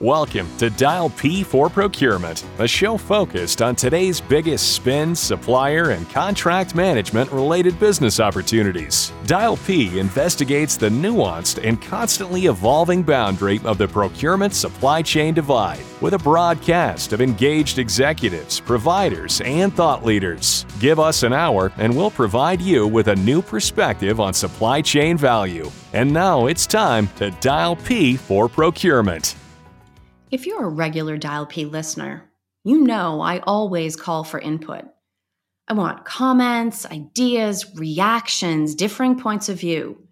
Welcome to Dial P for Procurement, a show focused on today's biggest spend, supplier, and contract management related business opportunities. Dial P investigates the nuanced and constantly evolving boundary of the procurement supply chain divide with a broadcast of engaged executives, providers, and thought leaders. Give us an hour and we'll provide you with a new perspective on supply chain value. And now it's time to Dial P for Procurement. If you're a regular Dial P listener, you know I always call for input. I want comments, ideas, reactions, differing points of view.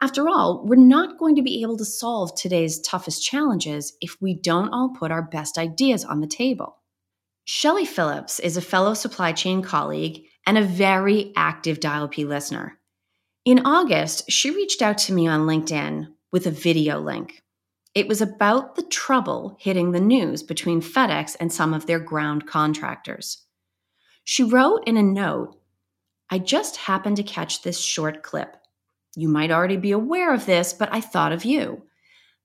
After all, we're not going to be able to solve today's toughest challenges if we don't all put our best ideas on the table. Shelley Phillips is a fellow supply chain colleague and a very active Dial P listener. In August, she reached out to me on LinkedIn with a video link. It was about the trouble hitting the news between FedEx and some of their ground contractors. She wrote in a note I just happened to catch this short clip. You might already be aware of this, but I thought of you.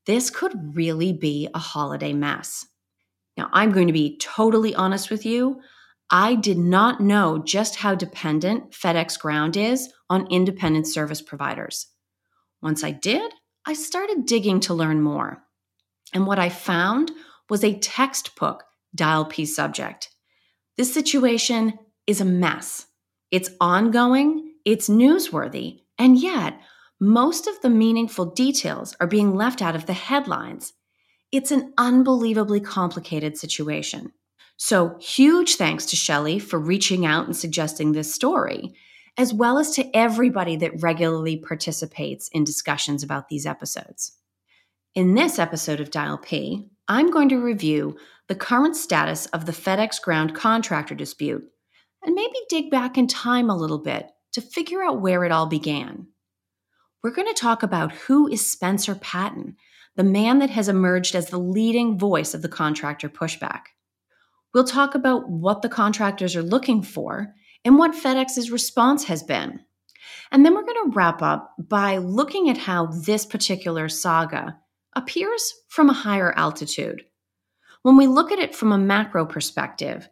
This could really be a holiday mess. Now, I'm going to be totally honest with you. I did not know just how dependent FedEx Ground is on independent service providers. Once I did, I started digging to learn more. And what I found was a textbook dial P subject. This situation is a mess. It's ongoing, it's newsworthy, and yet most of the meaningful details are being left out of the headlines. It's an unbelievably complicated situation. So, huge thanks to Shelley for reaching out and suggesting this story as well as to everybody that regularly participates in discussions about these episodes. In this episode of Dial P, I'm going to review the current status of the FedEx ground contractor dispute and maybe dig back in time a little bit to figure out where it all began. We're going to talk about who is Spencer Patton, the man that has emerged as the leading voice of the contractor pushback. We'll talk about what the contractors are looking for and what FedEx's response has been. And then we're going to wrap up by looking at how this particular saga appears from a higher altitude. When we look at it from a macro perspective,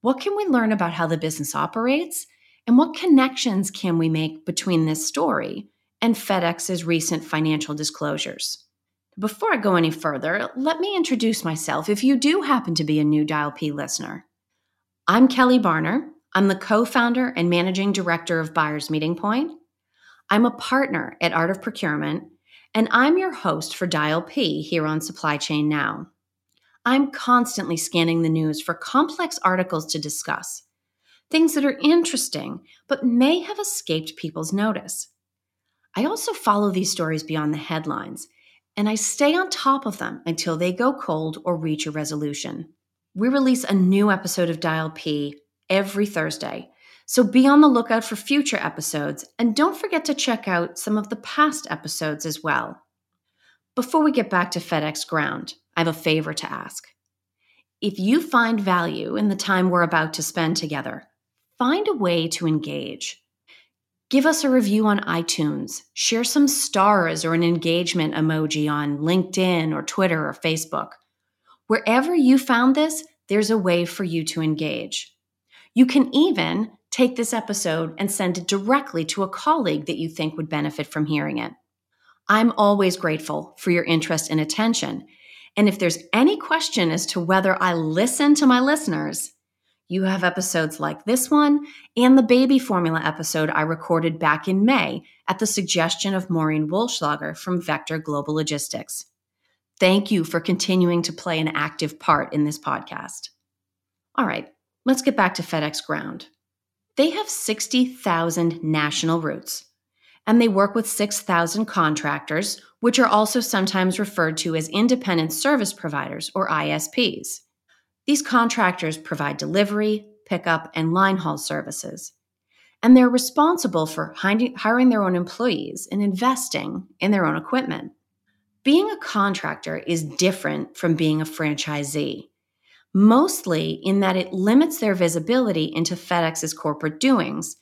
what can we learn about how the business operates? And what connections can we make between this story and FedEx's recent financial disclosures? Before I go any further, let me introduce myself if you do happen to be a new Dial P listener. I'm Kelly Barner, I'm the co founder and managing director of Buyers Meeting Point. I'm a partner at Art of Procurement, and I'm your host for Dial P here on Supply Chain Now. I'm constantly scanning the news for complex articles to discuss, things that are interesting but may have escaped people's notice. I also follow these stories beyond the headlines, and I stay on top of them until they go cold or reach a resolution. We release a new episode of Dial P every Thursday. So be on the lookout for future episodes and don't forget to check out some of the past episodes as well. Before we get back to FedEx Ground, I have a favor to ask. If you find value in the time we're about to spend together, find a way to engage. Give us a review on iTunes, share some stars or an engagement emoji on LinkedIn or Twitter or Facebook. Wherever you found this, there's a way for you to engage. You can even take this episode and send it directly to a colleague that you think would benefit from hearing it. I'm always grateful for your interest and attention. And if there's any question as to whether I listen to my listeners, you have episodes like this one and the baby formula episode I recorded back in May at the suggestion of Maureen Wolschlager from Vector Global Logistics. Thank you for continuing to play an active part in this podcast. All right, Let's get back to FedEx Ground. They have 60,000 national routes, and they work with 6,000 contractors, which are also sometimes referred to as independent service providers or ISPs. These contractors provide delivery, pickup, and line haul services. And they're responsible for hiring their own employees and investing in their own equipment. Being a contractor is different from being a franchisee mostly in that it limits their visibility into FedEx's corporate doings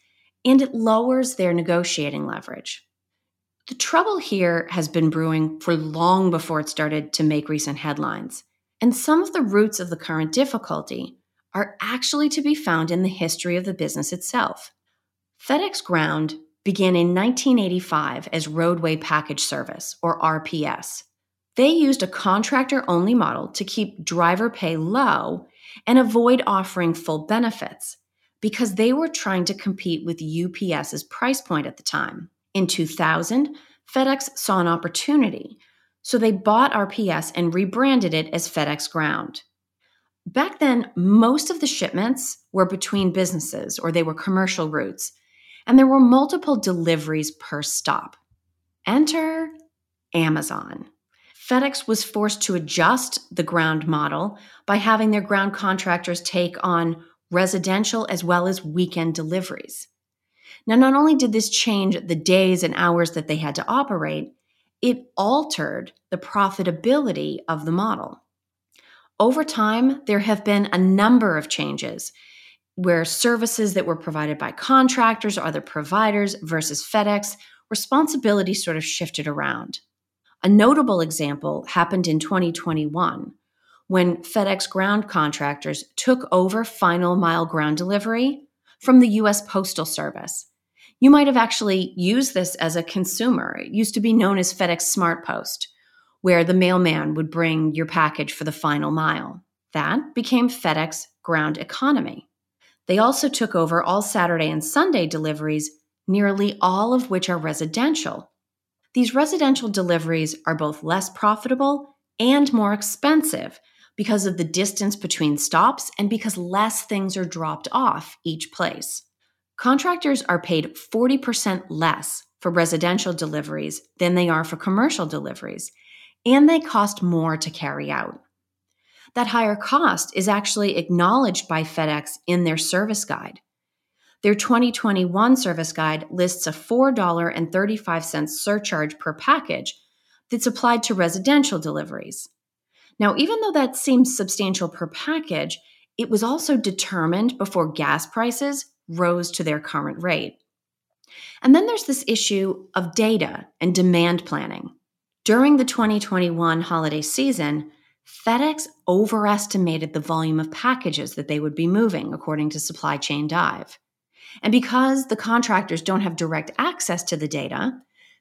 and it lowers their negotiating leverage. The trouble here has been brewing for long before it started to make recent headlines. And some of the roots of the current difficulty are actually to be found in the history of the business itself. FedEx Ground began in 1985 as Roadway Package Service, or RPS. They used a contractor only model to keep driver pay low and avoid offering full benefits because they were trying to compete with UPS's price point at the time. In 2000, FedEx saw an opportunity, so they bought RPS and rebranded it as FedEx Ground. Back then, most of the shipments were between businesses or they were commercial routes, and there were multiple deliveries per stop. Enter Amazon. FedEx was forced to adjust the ground model by having their ground contractors take on residential as well as weekend deliveries. Now, not only did this change the days and hours that they had to operate, it altered the profitability of the model. Over time, there have been a number of changes where services that were provided by contractors or other providers versus FedEx, responsibility sort of shifted around. A notable example happened in 2021 when FedEx ground contractors took over final mile ground delivery from the US Postal Service. You might have actually used this as a consumer. It used to be known as FedEx Smart Post, where the mailman would bring your package for the final mile. That became FedEx Ground Economy. They also took over all Saturday and Sunday deliveries, nearly all of which are residential. These residential deliveries are both less profitable and more expensive because of the distance between stops and because less things are dropped off each place. Contractors are paid 40% less for residential deliveries than they are for commercial deliveries, and they cost more to carry out. That higher cost is actually acknowledged by FedEx in their service guide. Their 2021 service guide lists a $4.35 surcharge per package that's applied to residential deliveries. Now, even though that seems substantial per package, it was also determined before gas prices rose to their current rate. And then there's this issue of data and demand planning. During the 2021 holiday season, FedEx overestimated the volume of packages that they would be moving, according to Supply Chain Dive. And because the contractors don't have direct access to the data,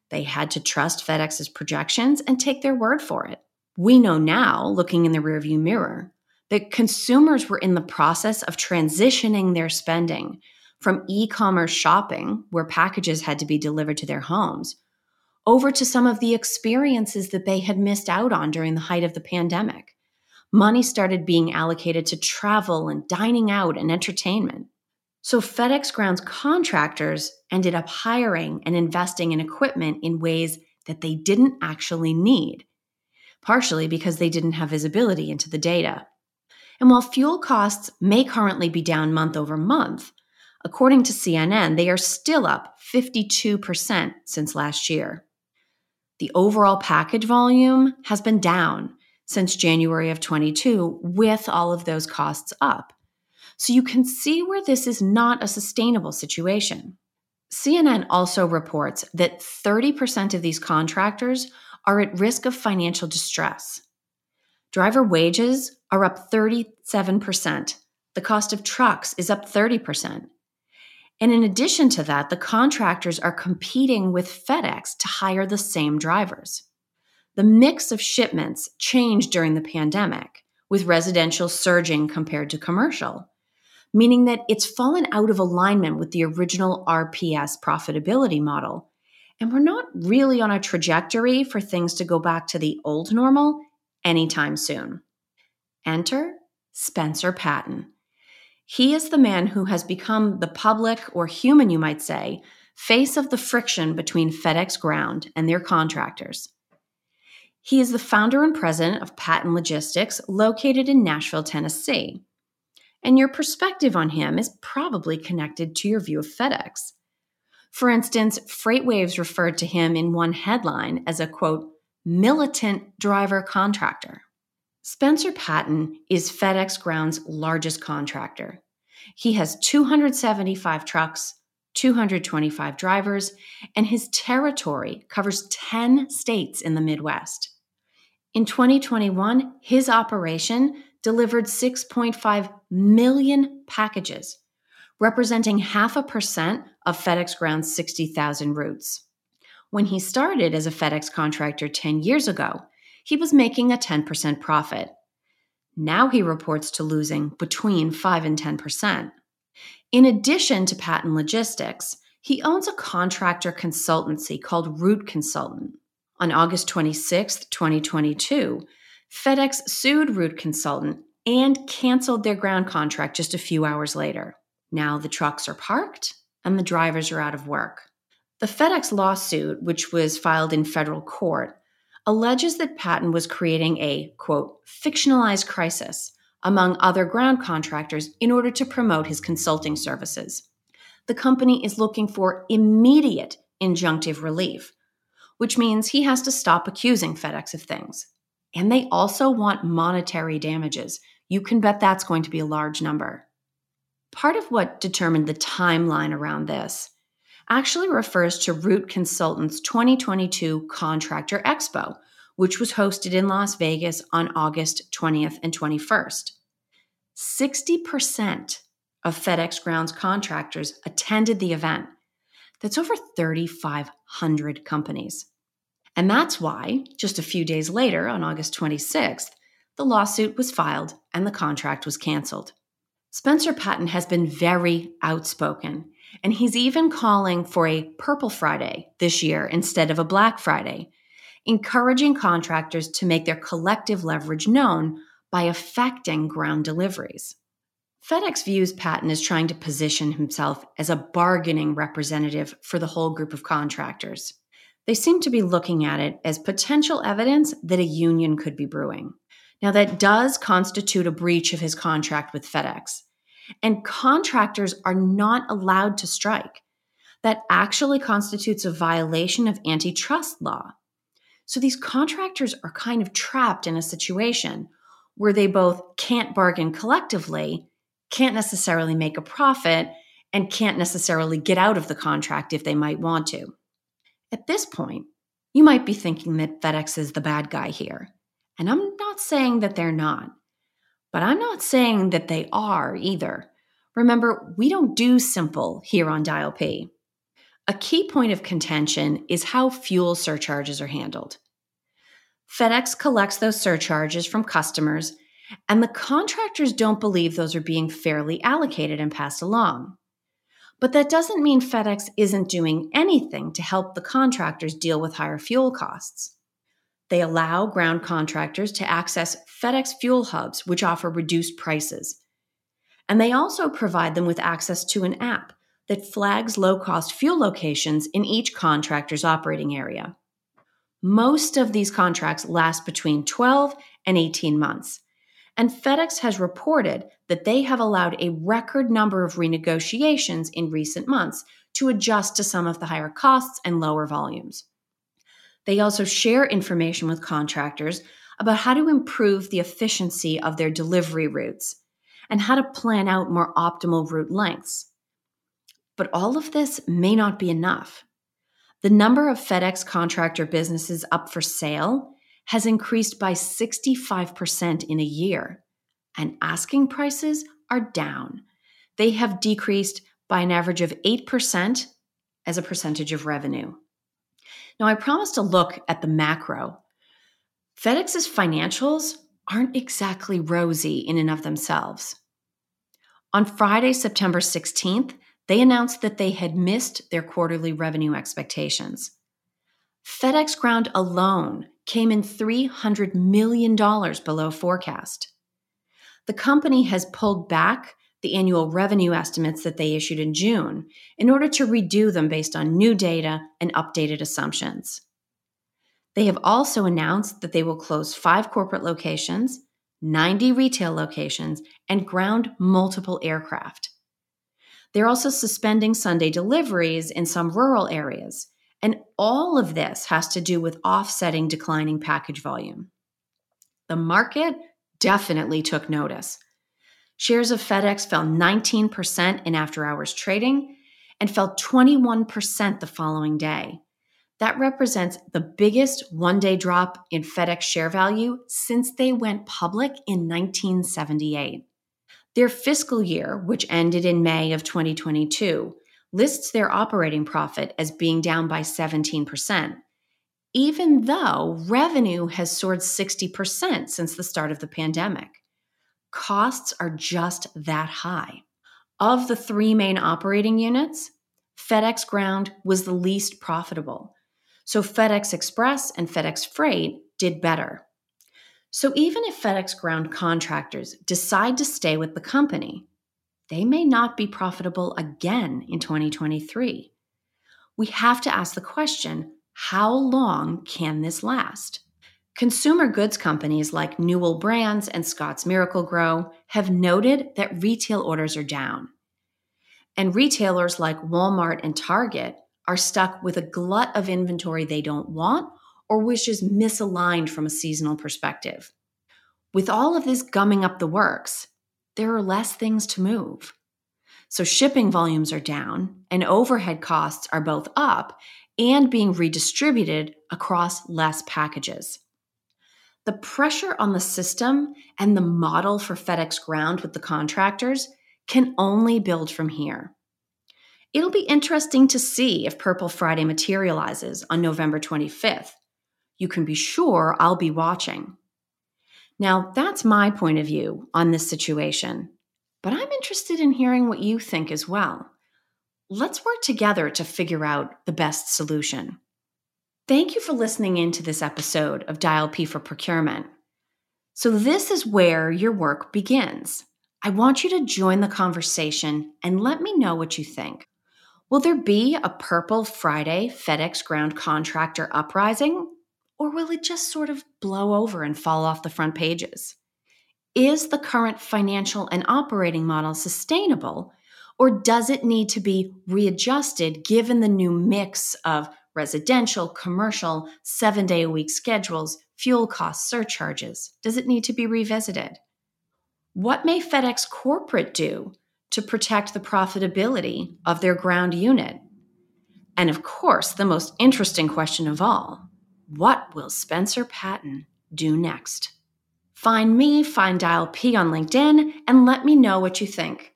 they had to trust FedEx's projections and take their word for it. We know now, looking in the rearview mirror, that consumers were in the process of transitioning their spending from e commerce shopping, where packages had to be delivered to their homes, over to some of the experiences that they had missed out on during the height of the pandemic. Money started being allocated to travel and dining out and entertainment. So FedEx Ground's contractors ended up hiring and investing in equipment in ways that they didn't actually need partially because they didn't have visibility into the data. And while fuel costs may currently be down month over month, according to CNN, they are still up 52% since last year. The overall package volume has been down since January of 22 with all of those costs up. So you can see where this is not a sustainable situation. CNN also reports that 30% of these contractors are at risk of financial distress. Driver wages are up 37%. The cost of trucks is up 30%. And in addition to that, the contractors are competing with FedEx to hire the same drivers. The mix of shipments changed during the pandemic, with residential surging compared to commercial, meaning that it's fallen out of alignment with the original RPS profitability model and we're not really on a trajectory for things to go back to the old normal anytime soon. Enter Spencer Patton. He is the man who has become the public, or human, you might say, face of the friction between FedEx Ground and their contractors. He is the founder and president of Patton Logistics, located in Nashville, Tennessee. And your perspective on him is probably connected to your view of FedEx. For instance, FreightWaves referred to him in one headline as a quote, militant driver contractor. Spencer Patton is FedEx Ground's largest contractor. He has 275 trucks, 225 drivers, and his territory covers 10 states in the Midwest. In 2021, his operation delivered 6.5 million packages, representing half a percent of FedEx Ground's 60,000 routes. When he started as a FedEx contractor 10 years ago, he was making a 10% profit. Now he reports to losing between 5 and 10%. In addition to Patton Logistics, he owns a contractor consultancy called Route Consultant. On August 26, 2022, FedEx sued Route Consultant and canceled their ground contract just a few hours later. Now the trucks are parked and the drivers are out of work. The FedEx lawsuit, which was filed in federal court, alleges that Patton was creating a, quote, fictionalized crisis among other ground contractors in order to promote his consulting services. The company is looking for immediate injunctive relief, which means he has to stop accusing FedEx of things. And they also want monetary damages. You can bet that's going to be a large number. Part of what determined the timeline around this actually refers to Route Consultants 2022 Contractor Expo, which was hosted in Las Vegas on August 20th and 21st. 60% of FedEx Grounds contractors attended the event. That's over 3,500 companies. And that's why, just a few days later, on August 26th, the lawsuit was filed and the contract was canceled. Spencer Patton has been very outspoken, and he's even calling for a Purple Friday this year instead of a Black Friday, encouraging contractors to make their collective leverage known by affecting ground deliveries. FedEx views Patton as trying to position himself as a bargaining representative for the whole group of contractors. They seem to be looking at it as potential evidence that a union could be brewing. Now, that does constitute a breach of his contract with FedEx, and contractors are not allowed to strike. That actually constitutes a violation of antitrust law. So these contractors are kind of trapped in a situation where they both can't bargain collectively, can't necessarily make a profit, and can't necessarily get out of the contract if they might want to. At this point, you might be thinking that FedEx is the bad guy here. And I'm not saying that they're not, but I'm not saying that they are either. Remember, we don't do simple here on Dial P. A key point of contention is how fuel surcharges are handled. FedEx collects those surcharges from customers, and the contractors don't believe those are being fairly allocated and passed along. But that doesn't mean FedEx isn't doing anything to help the contractors deal with higher fuel costs. They allow ground contractors to access FedEx fuel hubs, which offer reduced prices. And they also provide them with access to an app that flags low cost fuel locations in each contractor's operating area. Most of these contracts last between 12 and 18 months. And FedEx has reported that they have allowed a record number of renegotiations in recent months to adjust to some of the higher costs and lower volumes. They also share information with contractors about how to improve the efficiency of their delivery routes and how to plan out more optimal route lengths. But all of this may not be enough. The number of FedEx contractor businesses up for sale has increased by 65% in a year, and asking prices are down. They have decreased by an average of 8% as a percentage of revenue. Now, I promised to look at the macro. FedEx's financials aren't exactly rosy in and of themselves. On Friday, September 16th, they announced that they had missed their quarterly revenue expectations. FedEx Ground alone came in $300 million below forecast. The company has pulled back the annual revenue estimates that they issued in June in order to redo them based on new data and updated assumptions. They have also announced that they will close five corporate locations, 90 retail locations, and ground multiple aircraft. They're also suspending Sunday deliveries in some rural areas and all of this has to do with offsetting declining package volume. The market definitely took notice. Shares of FedEx fell 19% in after hours trading, and fell 21% the following day. That represents the biggest one day drop in FedEx share value since they went public in 1978. Their fiscal year, which ended in May of 2022, lists their operating profit as being down by 17%, even though revenue has soared 60% since the start of the pandemic. Costs are just that high. Of the three main operating units, FedEx Ground was the least profitable. So FedEx Express and FedEx Freight did better. So even if FedEx Ground contractors decide to stay with the company, they may not be profitable again in 2023. We have to ask the question how long can this last? Consumer goods companies like Newell Brands and Scotts Miracle-Gro have noted that retail orders are down. And retailers like Walmart and Target are stuck with a glut of inventory they don't want or which is misaligned from a seasonal perspective. With all of this gumming up the works, there are less things to move. So shipping volumes are down and overhead costs are both up and being redistributed across less packages. The pressure on the system and the model for FedEx Ground with the contractors can only build from here. It'll be interesting to see if Purple Friday materializes on November 25th. You can be sure I'll be watching. Now, that's my point of view on this situation, but I'm interested in hearing what you think as well let's work together to figure out the best solution. Thank you for listening in to this episode of Dial P for Procurement. So, this is where your work begins. I want you to join the conversation and let me know what you think. Will there be a Purple Friday FedEx ground contractor uprising? Or will it just sort of blow over and fall off the front pages? Is the current financial and operating model sustainable or does it need to be readjusted given the new mix of residential, commercial, seven day a week schedules, fuel cost surcharges? Does it need to be revisited? What may FedEx corporate do to protect the profitability of their ground unit? And of course, the most interesting question of all what will Spencer Patton do next? Find me, find Dial P on LinkedIn, and let me know what you think.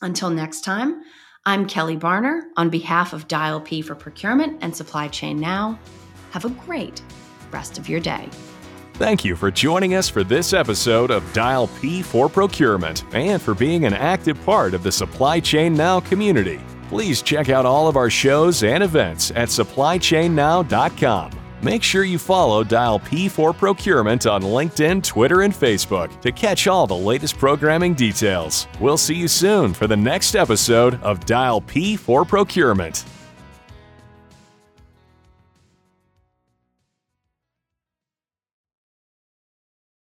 Until next time, I'm Kelly Barner on behalf of Dial P for Procurement and Supply Chain Now. Have a great rest of your day. Thank you for joining us for this episode of Dial P for Procurement and for being an active part of the Supply Chain Now community. Please check out all of our shows and events at supplychainnow.com. Make sure you follow Dial P for Procurement on LinkedIn, Twitter, and Facebook to catch all the latest programming details. We'll see you soon for the next episode of Dial P for Procurement.